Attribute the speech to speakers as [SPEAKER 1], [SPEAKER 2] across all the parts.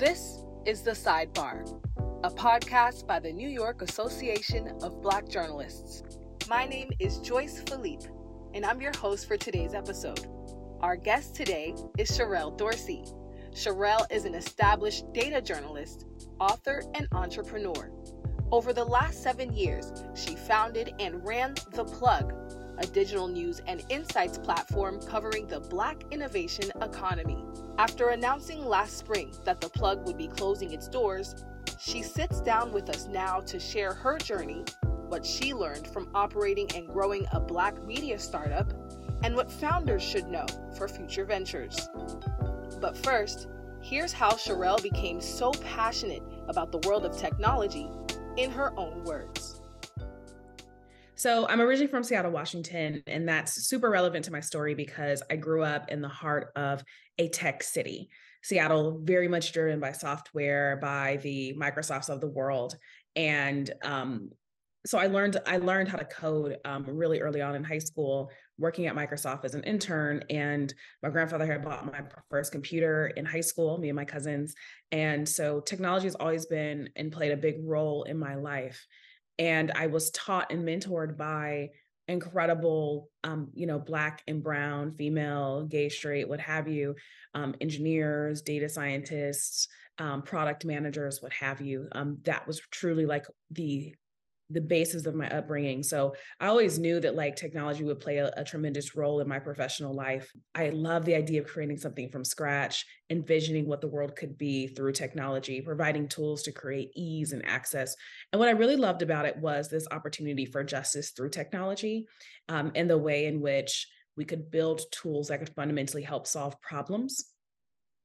[SPEAKER 1] This is The Sidebar, a podcast by the New York Association of Black Journalists. My name is Joyce Philippe, and I'm your host for today's episode. Our guest today is Sherrell Dorsey. Sherrell is an established data journalist, author, and entrepreneur. Over the last seven years, she founded and ran The Plug, a digital news and insights platform covering the Black innovation economy. After announcing last spring that The Plug would be closing its doors, she sits down with us now to share her journey, what she learned from operating and growing a Black media startup, and what founders should know for future ventures. But first, here's how Sherrell became so passionate about the world of technology in her own words.
[SPEAKER 2] So, I'm originally from Seattle, Washington, and that's super relevant to my story because I grew up in the heart of a tech city. Seattle, very much driven by software, by the Microsofts of the world. And um, so I learned I learned how to code um, really early on in high school, working at Microsoft as an intern. And my grandfather had bought my first computer in high school, me and my cousins. And so technology has always been and played a big role in my life. And I was taught and mentored by incredible, um, you know, Black and Brown, female, gay, straight, what have you, um, engineers, data scientists, um, product managers, what have you. Um, that was truly like the the basis of my upbringing. So I always knew that like technology would play a, a, tremendous role in my professional life. I love the idea of creating something from scratch, envisioning what the world could be through technology, providing tools to create ease and access. And what I really loved about it was this opportunity for justice through technology um, and the way in which we could build tools that could fundamentally help solve problems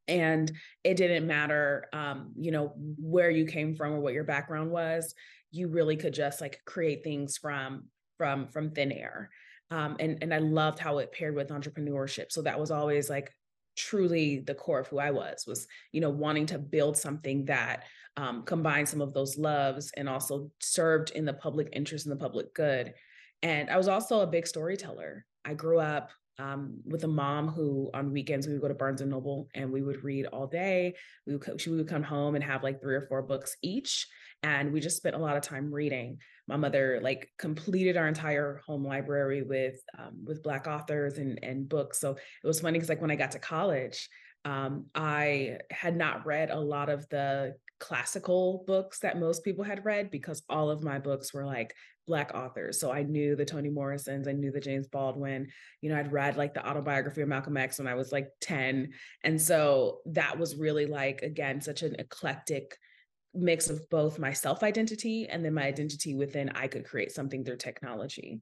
[SPEAKER 2] and it didn't matter um, you know where you came from or what your background was you really could just like create things from from from thin air. Um, and and i loved how it paired with entrepreneurship. So that was always like truly the core of who i was was you know wanting to build something that um, combined some of those loves and also served in the public interest and the public good. And i was also a big storyteller. I grew up um, with a mom who on weekends we would go to Barnes and Noble and we would read all day. We would, she would come home and have like three or four books each, and we just spent a lot of time reading. My mother like completed our entire home library with um, with Black authors and and books. So it was funny because like when I got to college, um, I had not read a lot of the classical books that most people had read because all of my books were like black authors so i knew the toni morrisons i knew the james baldwin you know i'd read like the autobiography of malcolm x when i was like 10 and so that was really like again such an eclectic mix of both my self identity and then my identity within I could create something through technology.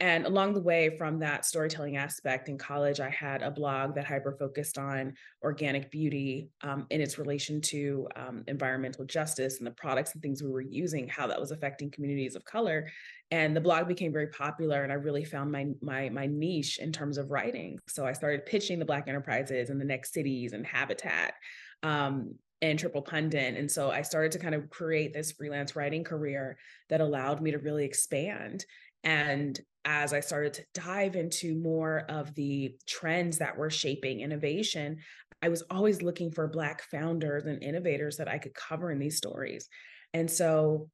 [SPEAKER 2] And along the way, from that storytelling aspect in college, I had a blog that hyper focused on organic beauty um, in its relation to um, environmental justice and the products and things we were using, how that was affecting communities of color. And the blog became very popular, and I really found my my my niche in terms of writing. So I started pitching the Black enterprises and the next cities and Habitat. Um, and TriplePundit and so i started to kind of create this freelance writing career that allowed me to really expand and as i started to dive into more of the trends that were shaping innovation i was always looking for black founders and innovators that i could cover in these stories. And so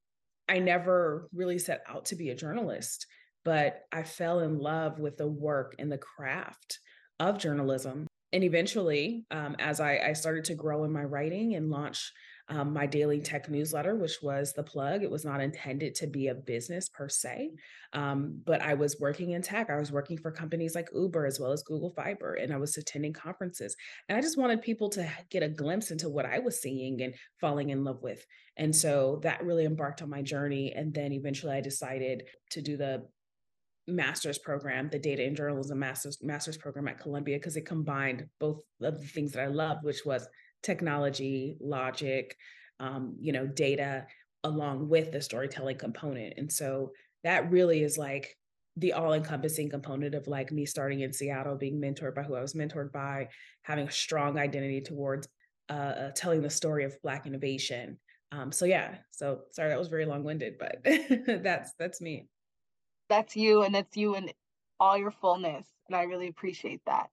[SPEAKER 2] i never really set out to be a journalist but i fell in love with the work and the craft of journalism. And eventually, um, as I, I, started to grow in my writing and launch um, my daily tech newsletter, which was the plug, it was not intended to be a business per se, um, but I was working in tech. I was working for companies like Uber as well as Google Fiber, and I was attending conferences. And I just wanted people to get a glimpse into what I was seeing and falling in love with. And so that really embarked on my journey. And then eventually I decided to do the master's program, the data and journalism master's master's program at Columbia, because it combined both of the things that I loved, which was technology, logic, um, you know, data, along with the storytelling component. And so that really is like the all-encompassing component of like me starting in Seattle, being mentored by who I was mentored by, having a strong identity towards uh, telling the story of Black innovation. Um, so yeah, so sorry that was very long-winded, but that's that's me
[SPEAKER 1] that's you and that's you in all your fullness and i really appreciate that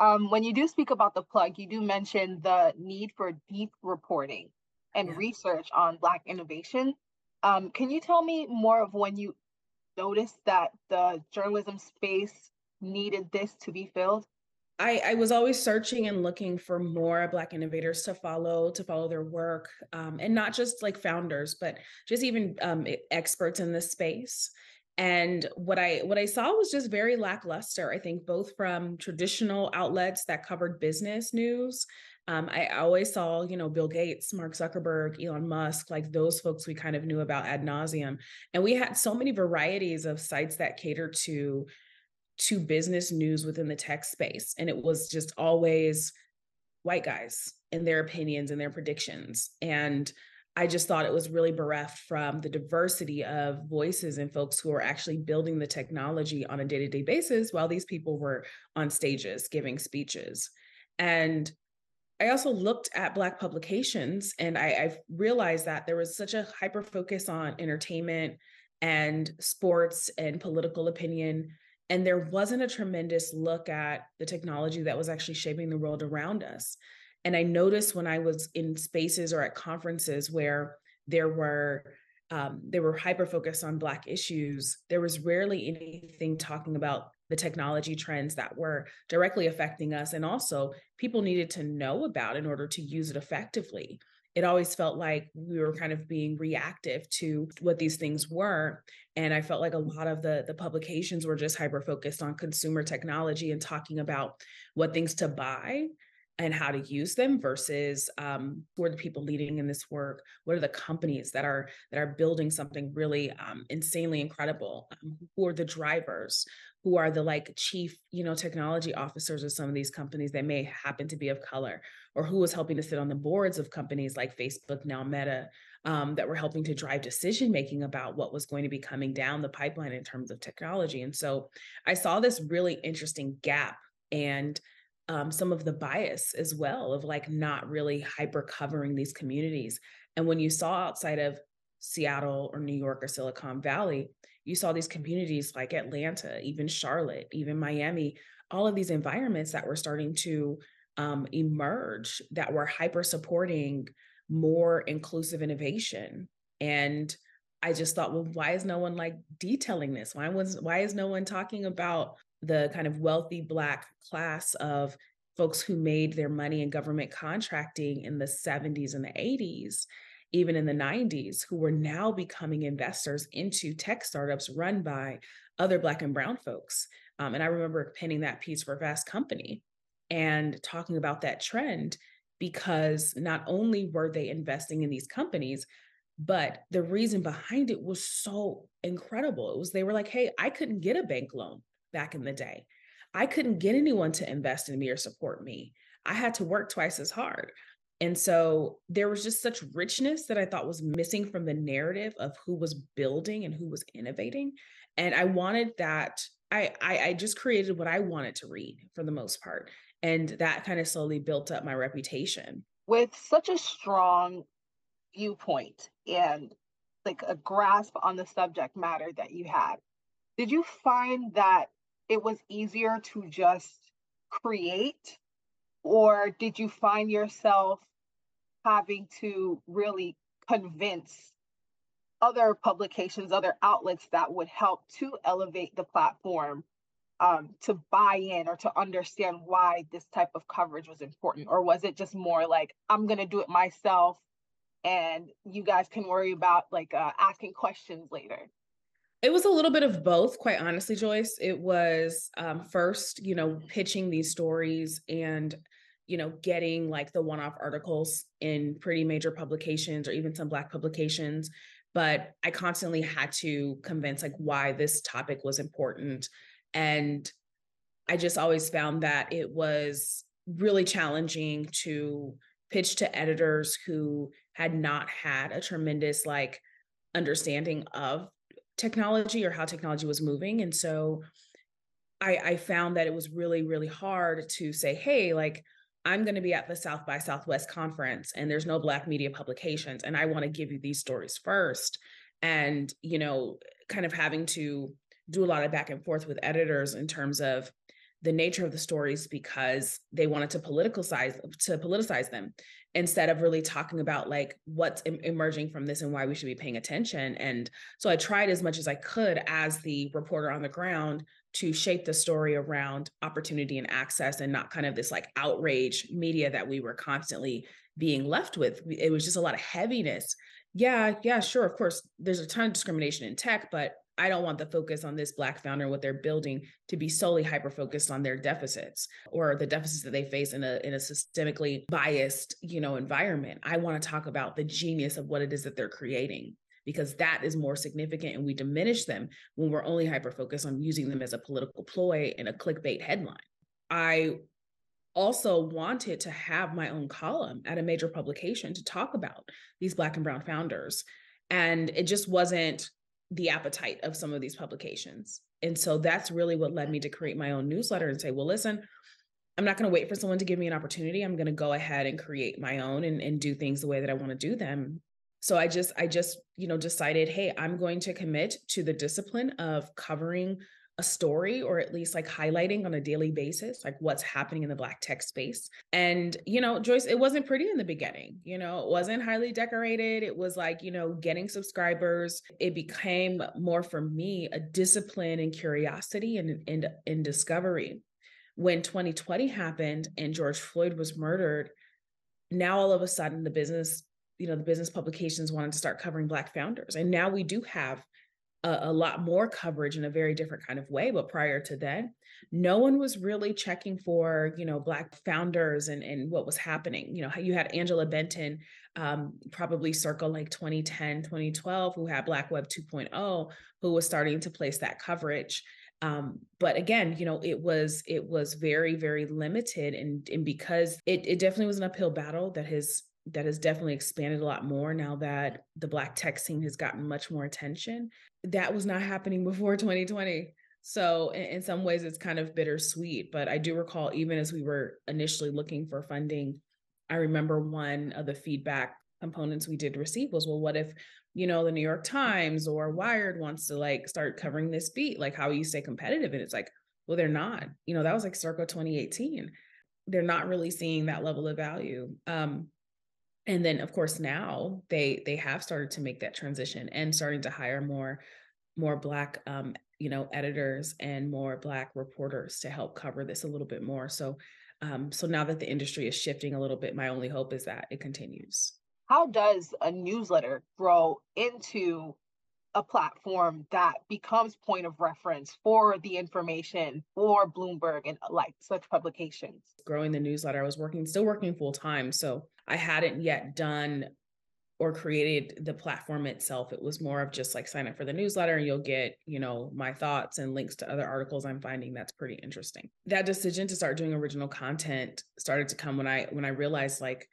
[SPEAKER 1] um, when you do speak about the plug, you do mention the need for deep reporting and yeah. research on Black innovation. Um, can you tell me more of when you noticed that the journalism space needed this to be filled?
[SPEAKER 2] I, I, was always searching and looking for more Black innovators to follow, to follow their work, um, and not just like founders, but just even um, experts in this space. And what I what I saw was just very lackluster. I think both from traditional outlets that covered business news. Um, I always saw, you know, Bill Gates, Mark Zuckerberg, Elon Musk, like those folks we kind of knew about ad nauseum. And we had so many varieties of sites that cater to to business news within the tech space. And it was just always white guys and their opinions and their predictions. And I just thought it was really bereft from the diversity of voices and folks who are actually building the technology on a day to day basis while these people were on stages giving speeches. And I also looked at Black publications and I, I realized that there was such a hyper focus on entertainment and sports and political opinion and there wasn't a tremendous look at the technology that was actually shaping the world around us. And I noticed when I was in spaces or at conferences where there were um, they were hyper focused on Black issues, there was rarely anything talking about the technology trends that were directly affecting us. And also people needed to know about in order to use it effectively. It always felt like we were kind of being reactive to what these things were. And i felt like a lot of the the publications were just hyper focused on consumer technology and talking about what things to buy and how to use them versus um, who are the people leading in this work? What are the companies that are that are building something really um, insanely incredible? Um, who are the drivers? Who are the like chief you know technology officers of some of these companies that may happen to be of color? Or who was helping to sit on the boards of companies like facebook now meta um, that were helping to drive decision making about what was going to be coming down the pipeline in terms of technology? And so i saw this really interesting gap and um, some of the bias as well of like not really hyper covering these communities and when you saw outside of seattle or new york or silicon valley you saw these communities like Atlanta, even Charlotte, even Miami, all of these environments that were starting to um, emerge that were hyper supporting more inclusive innovation. And I just thought, well, why is no one like detailing this? Why was why is no one talking about the kind of wealthy black class of folks who made their money in government contracting in the 70s and the 80s even in the 90s, who were now becoming investors into tech startups run by other Black and Brown folks. Um, and I remember penning that piece for Fast Company and talking about that trend because not only were they investing in these companies, but the reason behind it was so incredible. It was they were like, hey, I couldn't get a bank loan back in the day. I couldn't get anyone to invest in me or support me. I had to work twice as hard. And so there was just such richness that I thought was missing from the narrative of who was building and who was innovating. And I wanted that. I, I, I just created what I wanted to read for the most part. And that kind of slowly built up my reputation.
[SPEAKER 1] With such a strong viewpoint and like a grasp on the subject matter that you had, did you find that it was easier to just create? Or did you find yourself having to really convince other publications, other outlets that would help to elevate the platform um, to buy in or to understand why this type of coverage was important? Or was it just more like, I'm going to do it myself and you guys can worry about like uh, asking questions later?
[SPEAKER 2] It was a little bit of both, quite honestly, Joyce. It was um, first, you know, pitching these stories and you know, getting like the one off articles in pretty major publications or even some Black publications. But I constantly had to convince like why this topic was important. And I just always found that it was really challenging to pitch to editors who had not had a tremendous like understanding of technology or how technology was moving. And so I, I found that it was really, really hard to say, hey, like, I'm going to be at the South by Southwest conference and there's no Black media publications. And I want to give you these stories first. And, you know, kind of having to do a lot of back and forth with editors in terms of the nature of the stories because they wanted to politicize to politicize them instead of really talking about like what's em- emerging from this and why we should be paying attention. And so i tried as much as i could as the reporter on the ground to shape the story around opportunity and access and not kind of this like outrage media that we were constantly being left with. It was just a lot of heaviness. Yeah yeah sure of course there's a ton of discrimination in tech but I don't want the focus on this Black founder and what they're building to be solely hyper focused on their deficits or the deficits that they face in a in a systemically biased, you know, environment. I want to talk about the genius of what it is that they're creating because that is more significant and we diminish them when we're only hyper focused on using them as a political ploy and a clickbait headline. I also wanted to have my own column at a major publication to talk about these black and brown founders and it just wasn't the appetite of some of these publications. And so that's really what led me to create my own newsletter and say, well, listen, I'm not going to wait for someone to give me an opportunity. I'm going to go ahead and create my own and, and do things the way that I want to do them. So I just, I just, you know, decided, hey, I'm going to commit to the discipline of covering a story or at least like highlighting on a daily basis like what's happening in the black tech space. And you know joyce it wasn't pretty in the beginning you know it wasn't highly decorated. It was like you know getting subscribers. It became more for me a discipline and curiosity and and, and discovery. When 2020 happened and george floyd was murdered now all of a sudden the business you know the business publications wanted to start covering black founders. And now we do have a, a, lot more coverage in a very different kind of way. But prior to that, no one was really checking for, you know, Black founders and, and what was happening. You know, you had Angela Benton, um, probably circa like 2010, 2012, who had Black Web 2.0, who was starting to place that coverage. Um, but again, you know, it was it was very, very limited. And, and because it, it definitely was an uphill battle that has that has definitely expanded a lot more now that the black tech scene has gotten much more attention that was not happening before 2020. So in, in, some ways it's kind of bittersweet, but I do recall even as we were initially looking for funding, I remember one of the feedback components we did receive was, well, what if, you know, the New York Times or Wired wants to like start covering this beat? Like how you stay competitive? And it's like, well, they're not. You know, that was like circa 2018. They're not really seeing that level of value. Um, and then of course now they they have started to make that transition and starting to hire more more black um, you know editors and more black reporters to help cover this a little bit more so um, so now that the industry is shifting a little bit my only hope is that it continues
[SPEAKER 1] how does a newsletter grow into a platform that becomes point of reference for the information for Bloomberg and like such publications.
[SPEAKER 2] Growing the newsletter, I was working, still working full time. So I hadn't yet done or created the platform itself. It was more of just like sign up for the newsletter and you'll get, you know, my thoughts and links to other articles I'm finding that's pretty interesting. That decision to start doing original content started to come when I when I realized like,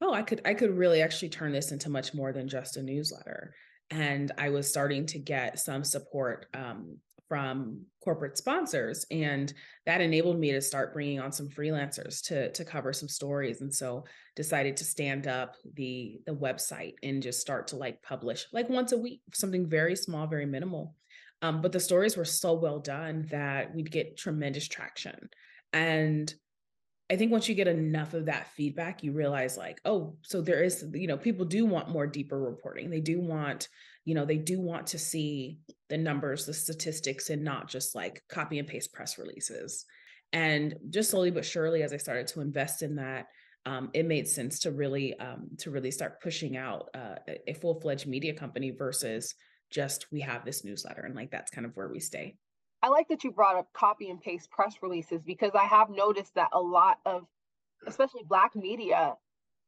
[SPEAKER 2] oh, I could I could really actually turn this into much more than just a newsletter and I was starting to get some support um, from corporate sponsors, and that enabled me to start bringing on some freelancers to to cover some stories. And so decided to stand up the the website and just start to like publish like once a week, something very small, very minimal. Um, but the stories were so well done that we'd get tremendous traction. And I think once you get enough of that feedback, you realize like, oh, so there is, you know, people do want more deeper reporting. They do want, you know, they do want to see the numbers, the statistics, and not just like copy and paste press releases. And just slowly but surely, as I started to invest in that, um, it made sense to really um, to really start pushing out uh, a full fledged media company versus just we have this newsletter and like that's kind of where we stay.
[SPEAKER 1] I like that you brought up copy and paste press releases because I have noticed that a lot of, especially Black media,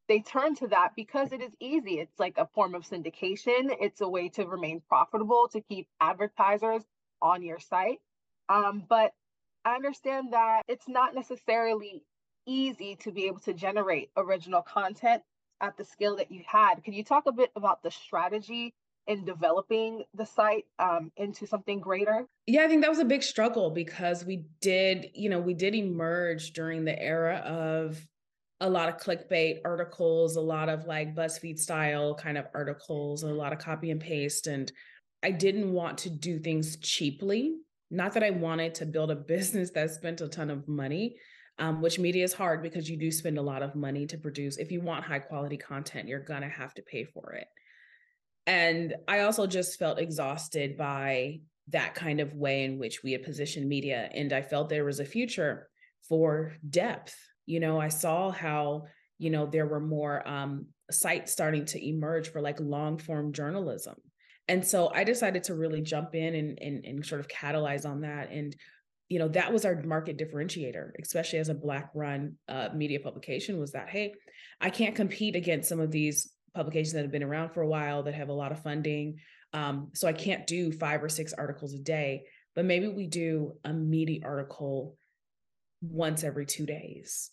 [SPEAKER 1] they turn to that because it is easy. It's like a form of syndication. It's a way to remain profitable to keep advertisers on your site. Um, but I understand that it's not necessarily easy to be able to generate original content at the scale that you had. Can you talk a bit about the strategy in developing the site um, into something greater?
[SPEAKER 2] Yeah, I think that was a big struggle because we did, you know, we did emerge during the era of a lot of clickbait articles, a lot of like BuzzFeed style kind of articles, a lot of copy and paste. And I didn't want to do things cheaply. Not that I wanted to build a business that spent a ton of money, um, which media is hard because you do spend a lot of money to produce. If you want high quality content, you're going to have to pay for it. And I also just felt exhausted by that kind of way in which we had positioned media. And I felt there was a future for depth. You know, I saw how, you know, there were more um, sites starting to emerge for like long form journalism. And so I decided to really jump in and, and, and sort of catalyze on that. And, you know, that was our market differentiator, especially as a Black run uh, media publication, was that, hey, I can't compete against some of these publications that have been around for a while that have a lot of funding. Um, so I can't do five or six articles a day, but maybe we do a meaty article once every two days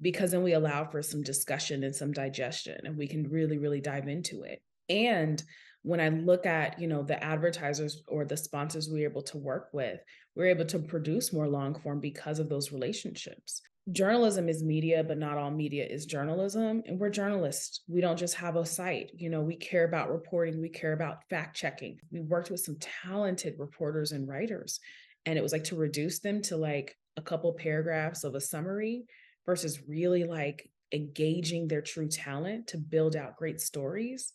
[SPEAKER 2] because then we allow for some discussion and some digestion and we can really really dive into it. And when i look at you know the advertisers or the sponsors we're able to work with we're able to produce more long form because of those relationships. Journalism is media but not all media is journalism and we're journalists. We don't just have a site. You know we care about reporting. We care about fact checking. We worked with some talented reporters and writers and it was like to reduce them to like a couple paragraphs of a summary versus really like engaging their true talent to build out great stories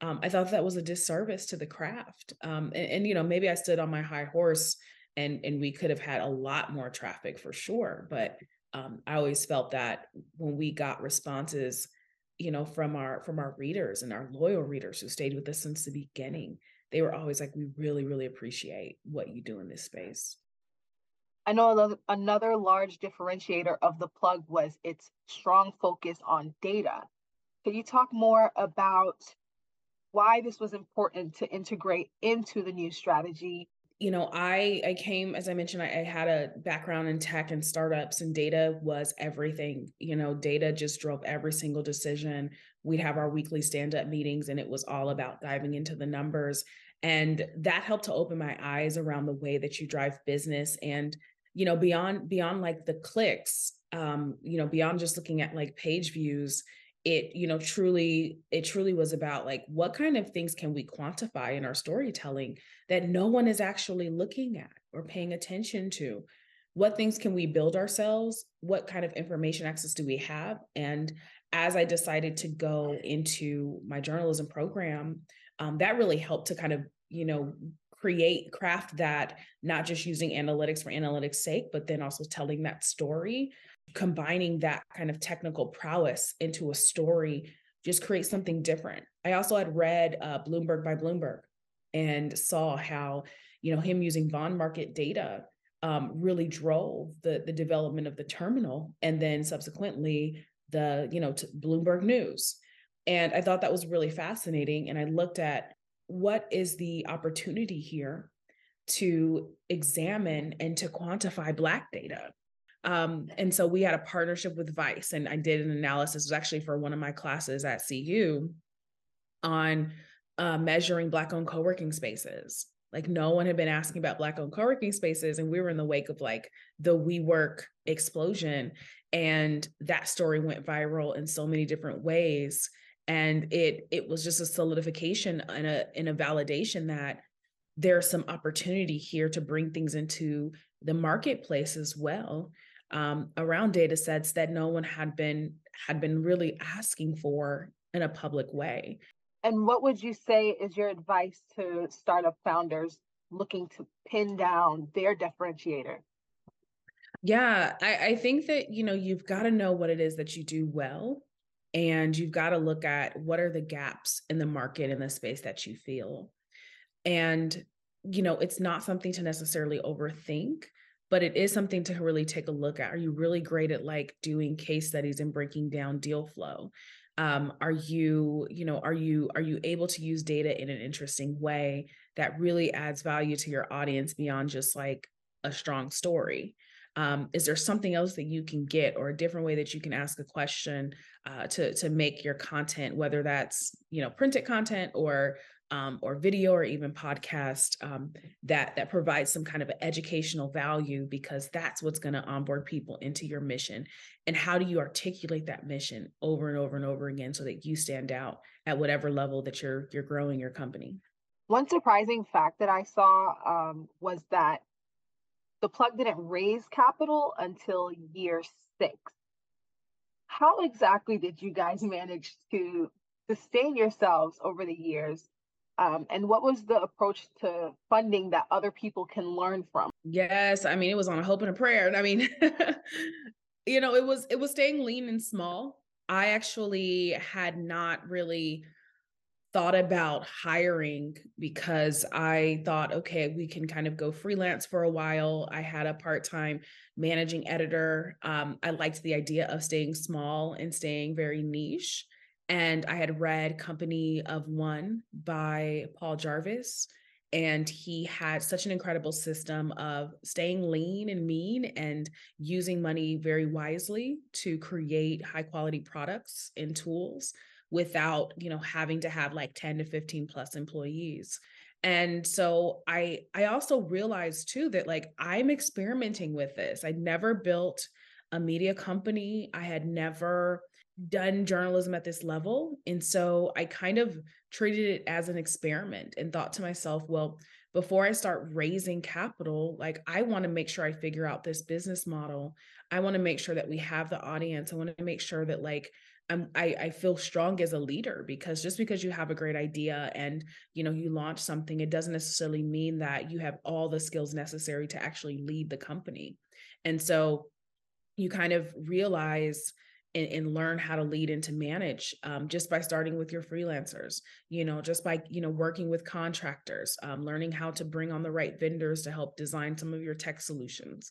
[SPEAKER 2] um, i thought that was a disservice to the craft um, and, and, you know maybe i stood on my high horse and and we could have had a lot more traffic for sure but um, I always felt that when we got responses, you know, from our from our readers and our loyal readers who stayed with us since the beginning, they were always like, "We really, really appreciate what you do in this space."
[SPEAKER 1] I know another large differentiator of the plug was its strong focus on data. Can you talk more about why this was important to integrate into the new strategy?
[SPEAKER 2] You know i i came as i mentioned I, I, had a background in tech and startups and data was everything. You know data just drove every single decision. We'd have our weekly stand up meetings and it was all about diving into the numbers. And that helped to open my eyes around the way that you drive business and you know beyond beyond like the clicks um you know beyond just looking at like page views it you know truly it truly was about like what kind of things can we quantify in our storytelling that no one is actually looking at or paying attention to? What things can we build ourselves? What kind of information access do we have? And as i decided to go into my journalism program um, that really helped to kind of you know create craft that not just using analytics for analytics sake but then also telling that story combining that kind of technical prowess into a story just create something different. I also had read uh, Bloomberg by Bloomberg and saw how, you know, him using bond market data um, really drove the the development of the terminal, and then subsequently the you know Bloomberg News. And I thought that was really fascinating. And I looked at what is the opportunity here to examine and to quantify Black data um, and so we had a partnership with Vice, and I did an analysis. It was actually for one of my classes at CU on uh, measuring Black-owned co-working spaces. Like no one had been asking about Black-owned co-working spaces, and we were in the wake of like the WeWork explosion, and that story went viral in so many different ways. And it it was just a solidification and a in a validation that there's some opportunity here to bring things into the marketplace as well um, around data sets that no one had been had been really asking for in a public way.
[SPEAKER 1] And what would you say is your advice to startup founders looking to pin down their differentiator?
[SPEAKER 2] Yeah, I, I think that you know you've got to know what it is that you do well, and you've got to look at what are the gaps in the market in the space that you feel, and you know it's not something to necessarily overthink but it is something to really take a look at. Are you really great at like doing case studies and breaking down deal flow? Um, are you, you know, are you are you able to use data in an interesting way that really adds value to your audience beyond just like a strong story? Um, is there something else that you can get or a different way that you can ask a question uh, to to make your content whether that's you know printed content or um, or video or even podcast um, that that provides some kind of educational value because that's what's going to onboard people into your mission? And how do you articulate that mission over and over and over again so that you stand out at whatever level that you're you're growing your company?
[SPEAKER 1] One surprising fact that i saw um, was that the plug didn't raise capital until year six. How exactly did you guys manage to sustain yourselves over the years? Um, and what was the approach to funding that other people can learn from?
[SPEAKER 2] Yes, I mean it was on a hope and a prayer. I mean, you know, it was it was staying lean and small. I actually had not really thought about hiring because I thought, okay, we can kind of go freelance for a while. I had a part time managing editor. Um, I liked the idea of staying small and staying very niche. And I had read Company of One by Paul Jarvis. And he had such an incredible system of staying lean and mean and using money very wisely to create high quality products and tools without you know having to have like 10 to 15 plus employees. And so i i also realized too that like i'm experimenting with this. I never built a media company. I had never done journalism at this level. And so i kind of treated it as an experiment and thought to myself well before i start raising capital like i want to make sure i figure out this business model. I want to make sure that we have the audience. I want to make sure that like I'm, I, I feel strong as a leader because just because you have a great idea and you know you launch something it doesn't necessarily mean that you have all the skills necessary to actually lead the company. And so you kind of realize and, and learn how to lead and to manage um, just by starting with your freelancers you know just by you know working with contractors um, learning how to bring on the right vendors to help design some of your tech solutions.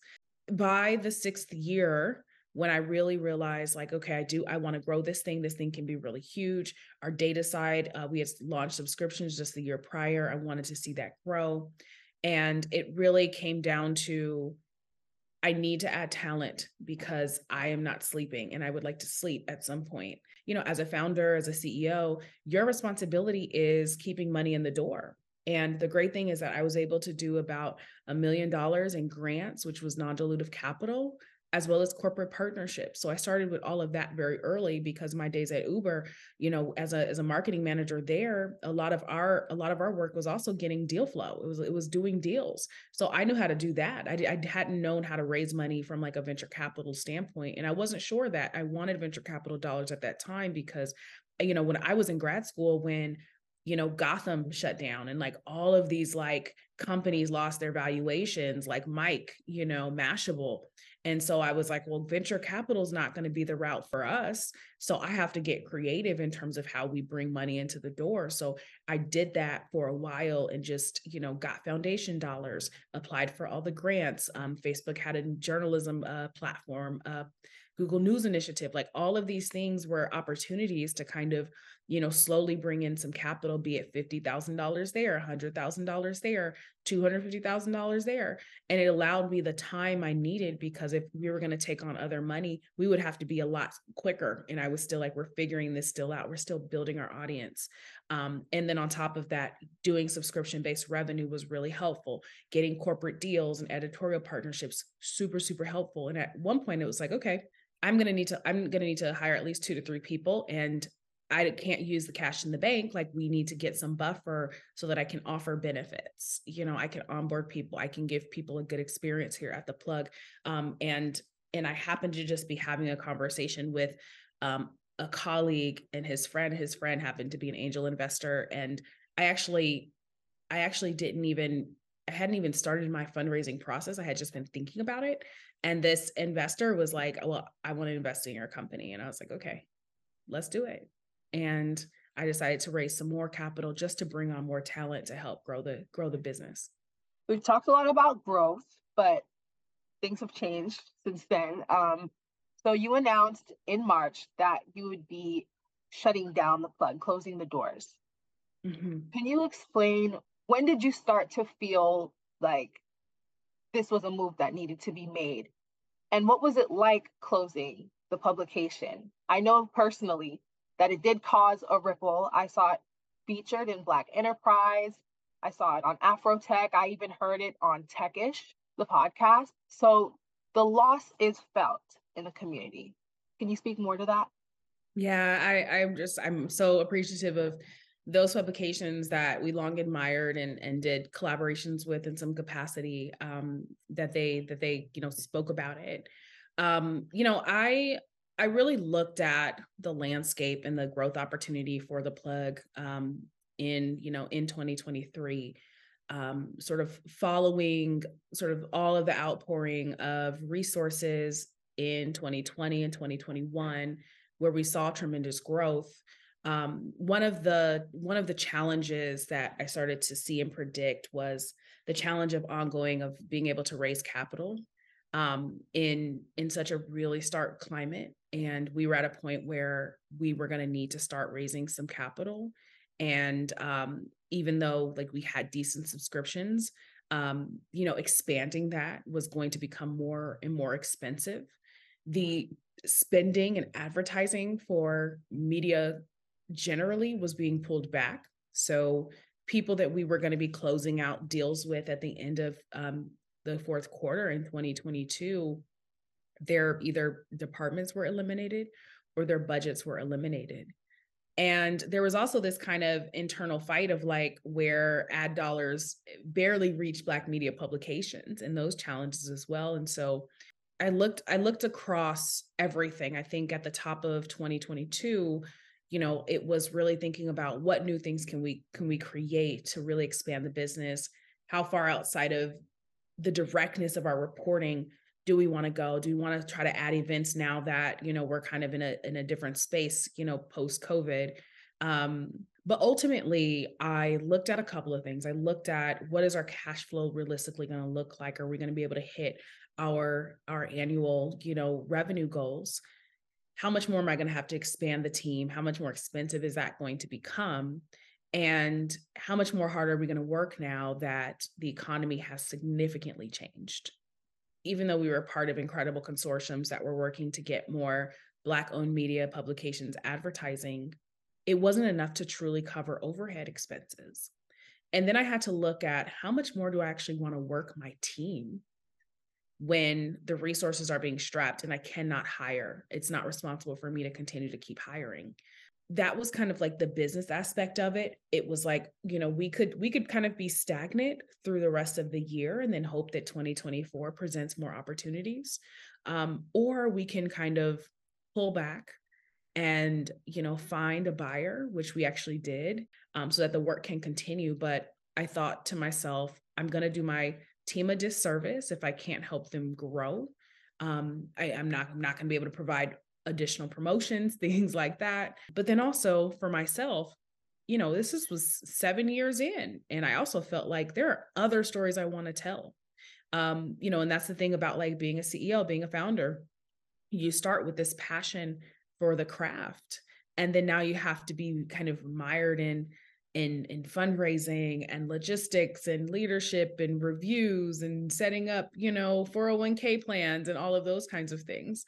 [SPEAKER 2] By the sixth year when I really realized, like, okay, I do, I want to grow this thing. This thing can be really huge. Our data side, uh, we had launched subscriptions just the year prior. I wanted to see that grow. And it really came down to I need to add talent because I am not sleeping and I would like to sleep at some point. You know, as a founder, as a CEO, your responsibility is keeping money in the door. And the great thing is that I was able to do about a million dollars in grants, which was non dilutive capital as well as corporate partnerships. So I started with all of that very early because my days at Uber, you know, as a as a marketing manager there, a lot of our a lot of our work was also getting deal flow. It was it was doing deals. So I knew how to do that. I, I hadn't known how to raise money from like a venture capital standpoint, and I wasn't sure that I wanted venture capital dollars at that time because, you know, when I was in grad school, when you know Gotham shut down and like all of these like companies lost their valuations, like mike you know, Mashable and so I was like, well, venture capital is not going to be the route for us. So I have to get creative in terms of how we bring money into the door. So I did that for a while and just, you know, got foundation dollars, applied for all the grants. Um, Facebook had a journalism uh, platform, uh, Google News Initiative, like all of these things were opportunities to kind of you know, slowly bring in some capital, be it $50,000 there, $100,000 there, $250,000 there. And it allowed me the time I needed because if we were going to take on other money, we would have to be a lot quicker. And I was still like, we're figuring this still out. We're still building our audience. Um, and then on top of that, doing subscription based revenue was really helpful. Getting corporate deals and editorial partnerships, super, super helpful. And at one point, it was like, okay, I'm going to need to I'm going to need to hire at least 2 to 3 people and I can't use the cash in the bank. Like we need to get some buffer so that I can offer benefits. You know, I can onboard people. I can give people a good experience here at the plug. Um, and and I happen to just be having a conversation with um, a colleague and his friend. His friend happened to be an angel investor, and I actually, I actually didn't even. I hadn't even started my fundraising process. I had just been thinking about it. And this investor was like, Well, I want to invest in your company. And I was like, Okay, let's do it and I decided to raise some more capital just to bring on more talent to help grow the grow the business.
[SPEAKER 1] We've talked a lot about growth, but things have changed since then. Um, so you announced in March that you would be shutting down the plug, closing the doors. Mm-hmm. Can you explain when did you start to feel like this was a move that needed to be made? And what was it like closing the publication? I know personally that it did cause a ripple. I saw it featured in Black Enterprise. I saw it on Afrotech. I even heard it on Techish, the podcast. So the loss is felt in the community. Can you speak more to that?
[SPEAKER 2] Yeah, I, I'm just I'm so appreciative of those publications that we long admired and and did collaborations with in some capacity um, that they that they you know spoke about it um, you know i i really looked at the landscape and the growth opportunity for the plug um, in you know in 2023 um, sort of following sort of all of the outpouring of resources in 2020 and 2021 where we saw tremendous growth. Um, one of the one of the challenges that I started to see and predict was the challenge of ongoing of being able to raise capital um, in in such a really stark climate, and we were at a point where we were going to need to start raising some capital, and um, even though like we had decent subscriptions, um, you know, expanding that was going to become more and more expensive. The spending and advertising for media generally was being pulled back. So people that we were going to be closing out deals with at the end of um, the fourth quarter in 2022, their either departments were eliminated or their budgets were eliminated. And there was also this kind of internal fight of like where ad dollars barely reach Black media publications and those challenges as well. And so I looked, I looked across everything. I think at the top of 2022, you know it was really thinking about what new things can we can we create to really expand the business how far outside of the directness of our reporting. Do we want to go? Do we want to try to add events now that you know we're kind of in a in a different space you know post covid um but ultimately i looked at a couple of things. I looked at what is our cash flow realistically going to look like? Are we going to be able to hit our our annual you know revenue goals? How much more am I going to have to expand the team? How much more expensive is that going to become? And how much more harder are we going to work now that the economy has significantly changed? Even though we were part of incredible consortiums that were working to get more Black owned media publications advertising, it wasn't enough to truly cover overhead expenses. And then I had to look at how much more do I actually want to work my team when the resources are being strapped and I cannot hire. It's not responsible for me to continue to keep hiring. That was kind of like the business aspect of it. It was like, you know, we could we could kind of be stagnant through the rest of the year and then hope that 2024 presents more opportunities. Um, or we can kind of pull back and you know find a buyer which we actually did um, so that the work can continue but i thought to myself i'm going to do my team a disservice if I can't help them grow. Um, I, am not I'm not going to be able to provide additional promotions, things like that. But then also for myself, you know, this is, was seven years in, and I also felt like there are other stories I want to tell. Um, you know, and that's the thing about like being a CEO, being a founder. You start with this passion for the craft, and then now you have to be kind of mired in in in fundraising and logistics and leadership and reviews and setting up you know 401k plans and all of those kinds of things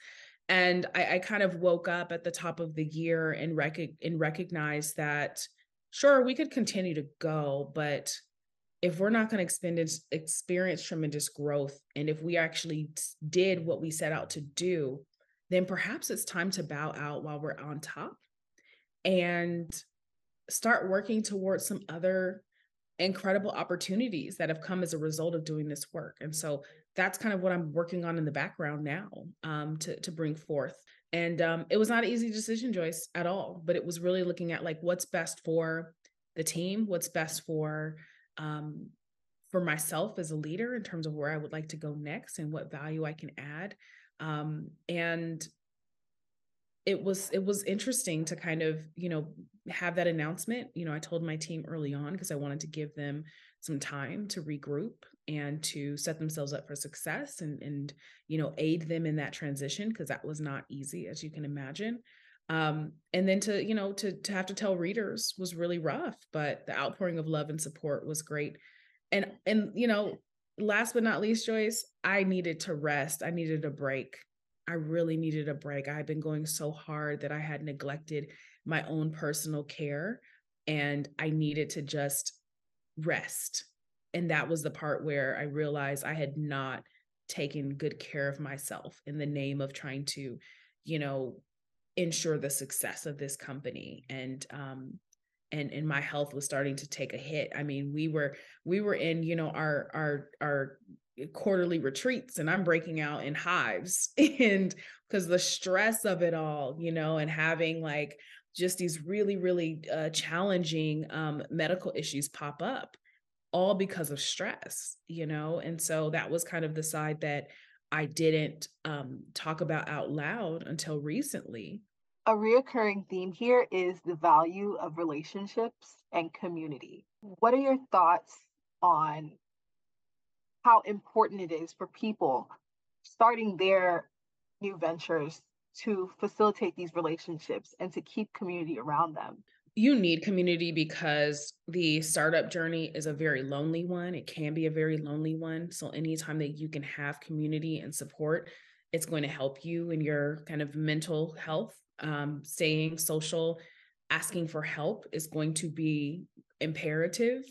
[SPEAKER 2] and I, I kind of woke up at the top of the year and rec- and recognized that sure we could continue to go but if we're not going to experience experience tremendous growth and if we actually did what we set out to do then perhaps it's time to bow out while we're on top and start working towards some other incredible opportunities that have come as a result of doing this work. And so that's kind of what I'm working on in the background now um, to, to bring forth. And um, it was not an easy decision, Joyce, at all, but it was really looking at like what's best for the team, what's best for um, for myself as a leader in terms of where I would like to go next and what value I can add. Um, and it was it was interesting to kind of you know have that announcement you know i told my team early on because i wanted to give them some time to regroup and to set themselves up for success and and you know aid them in that transition because that was not easy as you can imagine. Um, and then to you know to to have to tell readers was really rough but the outpouring of love and support was great. And and you know last but not least joyce i needed to rest. I needed a break. I really needed a break. I had been going so hard that I had neglected my own personal care and I needed to just rest. And that was the part where I realized I had not taken good care of myself in the name of trying to, you know, ensure the success of this company. And um, and and my health was starting to take a hit i mean we were we were in you know our our our quarterly retreats and i'm breaking out in hives and because the stress of it all you know and having like just these really really uh, challenging um, medical issues pop up all because of stress you know and so that was kind of the side that i didn't um, talk about out loud until recently
[SPEAKER 1] a reoccurring theme here is the value of relationships and community. What are your thoughts on how important it is for people starting their new ventures to facilitate these relationships and to keep community around them?
[SPEAKER 2] You need community because the startup journey is a very lonely one. It can be a very lonely one. So, anytime that you can have community and support, it's going to help you in your kind of mental health um, staying social, asking for help is going to be imperative.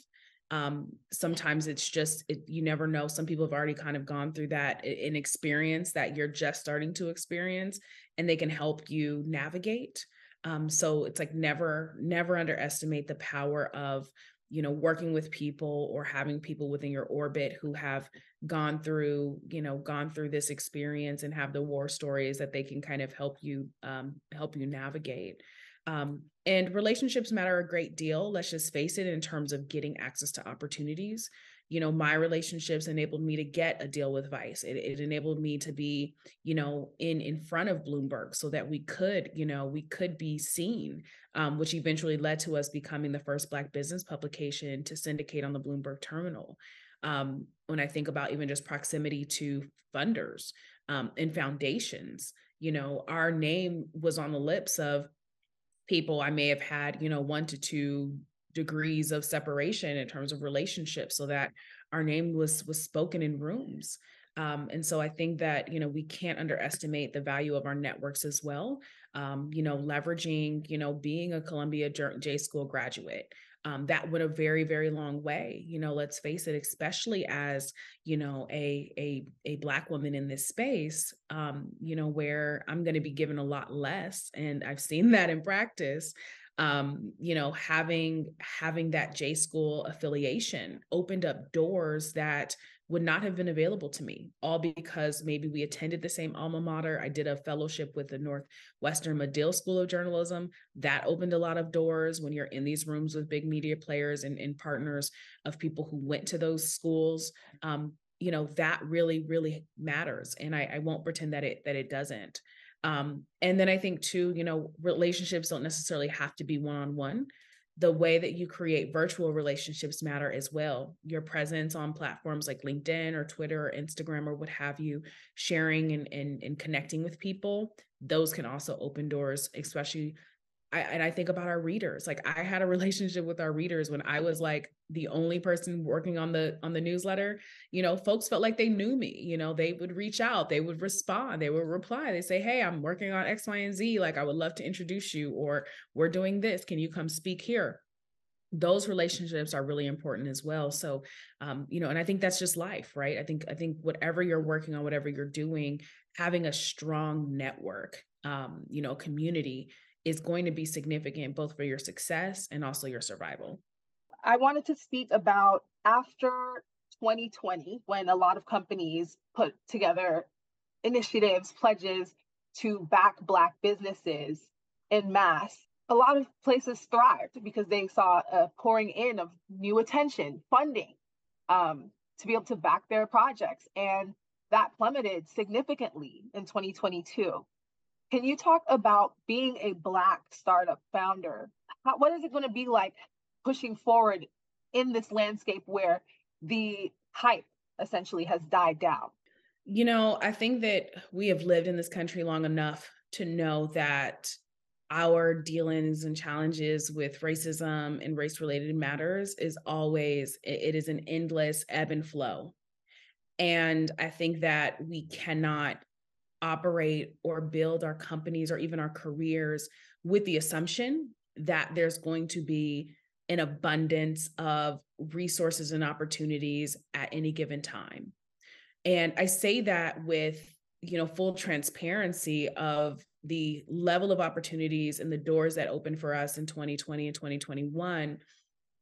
[SPEAKER 2] Um, sometimes it's just it, you never know. Some people have already kind of gone through that in experience that you're just starting to experience, and they can help you navigate. Um, so it's like never, never underestimate the power of you know working with people or having people within your orbit who have gone through you know gone through this experience and have the war stories that they can kind of help you um, help you navigate um, and relationships matter a great deal let's just face it in terms of getting access to opportunities you know my relationships enabled me to get a deal with vice. It, it, enabled me to be you know in in front of bloomberg so that we could you know we could be seen um, which eventually led to us becoming the first black business publication to syndicate on the bloomberg terminal. Um, when i think about even just proximity to funders um, and foundations you know our name was on the lips of people i may have had you know one to two degrees of separation in terms of relationships so that our name was was spoken in rooms. Um, and so i think that you know we can't underestimate the value of our networks as well. Um, you know leveraging you know being a columbia j school graduate um, that went a very very long way. You know let's face it especially as you know a a, a black woman in this space um, you know where i'm going to be given a lot less and i've seen that in practice um, you know, having having that J school affiliation opened up doors that would not have been available to me, all because maybe we attended the same alma mater. I did a fellowship with the Northwestern Medill School of Journalism. That opened a lot of doors when you're in these rooms with big media players and, and partners of people who went to those schools. Um, you know, that really, really matters. And I, I won't pretend that it that it doesn't. Um, and then I think too, you know, relationships don't necessarily have to be one on one. The way that you create virtual relationships matter as well. Your presence on platforms like LinkedIn or Twitter or Instagram or what have you, sharing and, and, and connecting with people, those can also open doors, especially I, and I think about our readers. Like I had a relationship with our readers when I was like the only person working on the on the newsletter. You know, folks felt like they knew me. You know, they would reach out, they would respond, they would reply. They say, "Hey, I'm working on X, Y, and Z. Like I would love to introduce you, or we're doing this. Can you come speak here?" Those relationships are really important as well. So, um, you know, and I think that's just life, right? I think I think whatever you're working on, whatever you're doing, having a strong network, um, you know, community is going to be significant both for your success and also your survival.
[SPEAKER 1] I wanted to speak about after 2020, when a lot of companies put together initiatives, pledges to back Black businesses in mass. A lot of places thrived because they saw a pouring in of new attention, funding um, to be able to back their projects. And that plummeted significantly in 2022. Can you talk about being a Black startup founder? How, what is it going to be like pushing forward in this landscape where the hype essentially has died down?
[SPEAKER 2] You know, I think that we have lived in this country long enough to know that our dealings and challenges with racism and race related matters is always it is an endless ebb and flow and i think that we cannot operate or build our companies or even our careers with the assumption that there's going to be an abundance of resources and opportunities at any given time. And I say that with, you know, full transparency of the level of opportunities and the doors that opened for us in 2020 and 2021,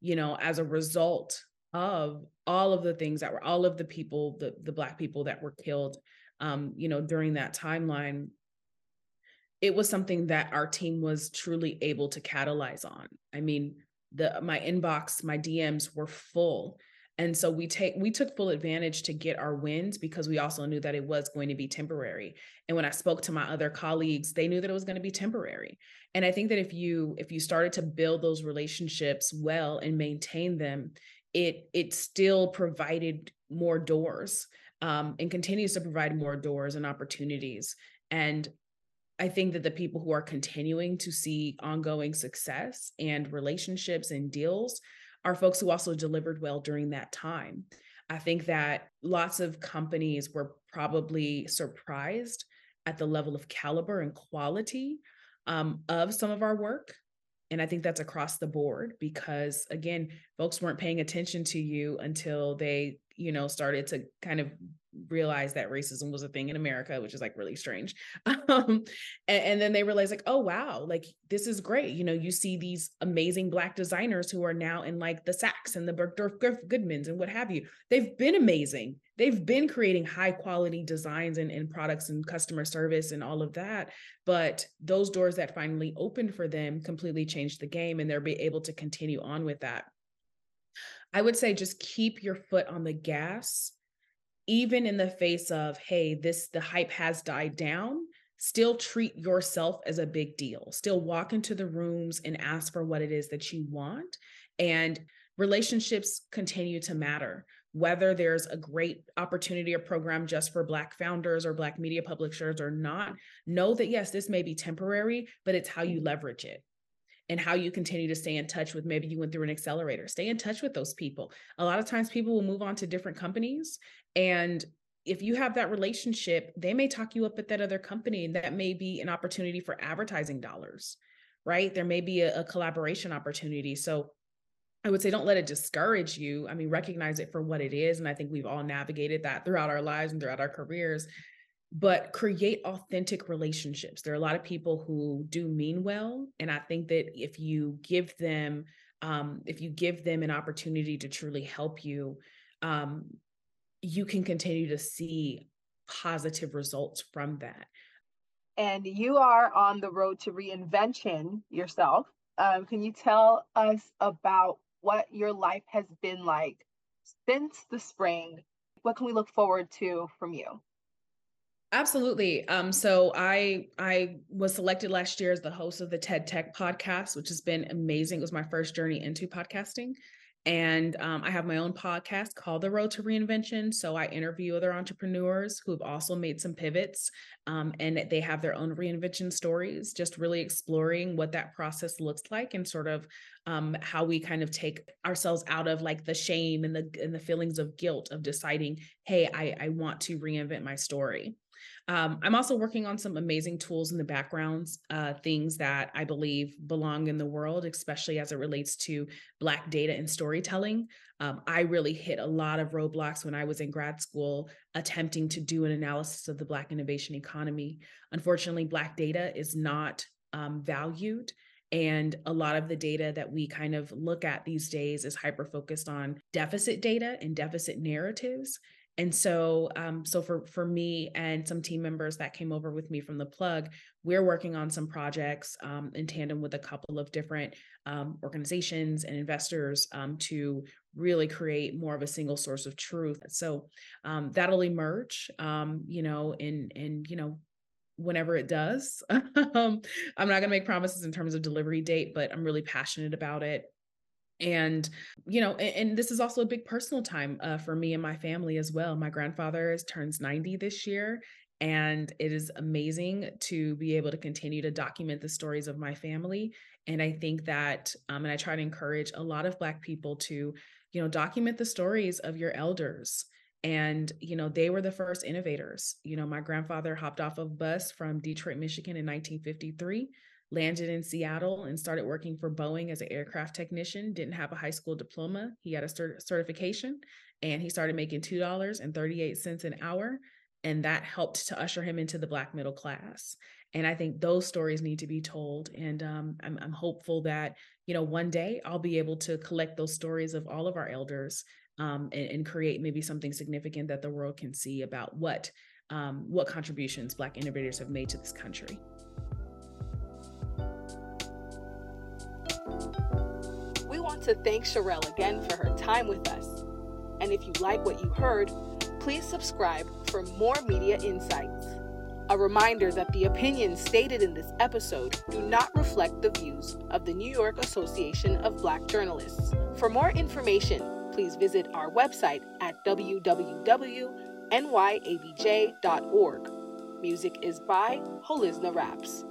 [SPEAKER 2] you know, as a result of all of the things that were all of the people, the the black people that were killed um, you know, during that timeline, it was something that our team was truly able to catalyze on. I mean, the my inbox, my DMs were full. And so we take we took full advantage to get our wins because we also knew that it was going to be temporary. And when I spoke to my other colleagues, they knew that it was going to be temporary. And I think that if you if you started to build those relationships well and maintain them, it it still provided more doors um, and continues to provide more doors and opportunities. And I think that the people who are continuing to see ongoing success and relationships and deals are folks who also delivered well during that time. I think that lots of companies were probably surprised at the level of caliber and quality um, of some of our work. And I think that's across the board because, again, folks weren't paying attention to you until they you know, started to kind of realize that racism was a thing in America, which is like really strange. Um, and, and, then they realized, like, oh wow, like this is great. You know, you see these amazing black designers who are now in like the Saks and the Bergdorf Goodmans and what have you. They've been amazing. They've been creating high quality designs and, and products and customer service and all of that. But those doors that finally opened for them completely changed the game, and they're be able to continue on with that. I would say just keep your foot on the gas, even in the face of, hey, this, the hype has died down. Still treat yourself as a big deal. Still walk into the rooms and ask for what it is that you want. And relationships continue to matter. Whether there's a great opportunity or program just for Black founders or Black media publishers or not, know that yes, this may be temporary, but it's how you mm-hmm. leverage it and how you continue to stay in touch with maybe you went through an accelerator stay in touch with those people a lot of times people will move on to different companies and if you have that relationship they may talk you up at that other company and that may be an opportunity for advertising dollars right there may be a, a collaboration opportunity so I would say don't let it discourage you. I mean, recognize it for what it is. And I think we've all navigated that throughout our lives and throughout our careers but create authentic relationships. There are a lot of people who do mean well. And I think that if you give them, um, if you give them an opportunity to truly help you, um, you can continue to see positive results from that.
[SPEAKER 1] And you are on the road to reinvention yourself. Um, can you tell us about what your life has been like since the spring? What can we look forward to from you?
[SPEAKER 2] Absolutely. Um, so I I was selected last year as the host of the TED Tech podcast, which has been amazing. It was my first journey into podcasting. And um, I have my own podcast called The Road to Reinvention. So I interview other entrepreneurs who've also made some pivots um, and they have their own reinvention stories, just really exploring what that process looks like and sort of um, how we kind of take ourselves out of like the shame and the and the feelings of guilt of deciding, hey, I, I want to reinvent my story. Um, I'm also working on some amazing tools in the backgrounds, uh, things that I believe belong in the world, especially as it relates to Black data and storytelling. Um, I really hit a lot of roadblocks when I was in grad school attempting to do an analysis of the Black innovation economy. Unfortunately, Black data is not um, valued. And a lot of the data that we kind of look at these days is hyper focused on deficit data and deficit narratives. And so, um, so for for me and some team members that came over with me from the plug, we're working on some projects um, in tandem with a couple of different um, organizations and investors um, to really create more of a single source of truth. So um, that'll emerge, um, you know, in in you know whenever it does. I'm not going to make promises in terms of delivery date, but I'm really passionate about it and you know and, and, this is also a big personal time uh, for me and my family as well. My grandfather is, turns 90 this year and it is amazing to be able to continue to document the stories of my family. And i think that um, and i try to encourage a lot of black people to you know document the stories of your elders. And you know they were the first innovators. You know my grandfather hopped off of a bus from detroit michigan in 1953 landed in Seattle and started working for Boeing as an aircraft technician. Didn't have a high school diploma. He had a cert- certification and he started making $2.38 an hour. and that helped to usher him into the Black middle class. And I think those stories need to be told. And um, I'm, I'm hopeful that, you know, one day I'll be able to collect those stories of all of our elders um, and, and, create maybe something significant that the world can see about what um, what contributions Black innovators have made to this country.
[SPEAKER 1] To thank Sherrell again for her time with us. And if you like what you heard, please subscribe for more media insights. A reminder that the opinions stated in this episode do not reflect the views of the New York Association of Black Journalists. For more information, please visit our website at www.nyabj.org. Music is by Holizna Raps.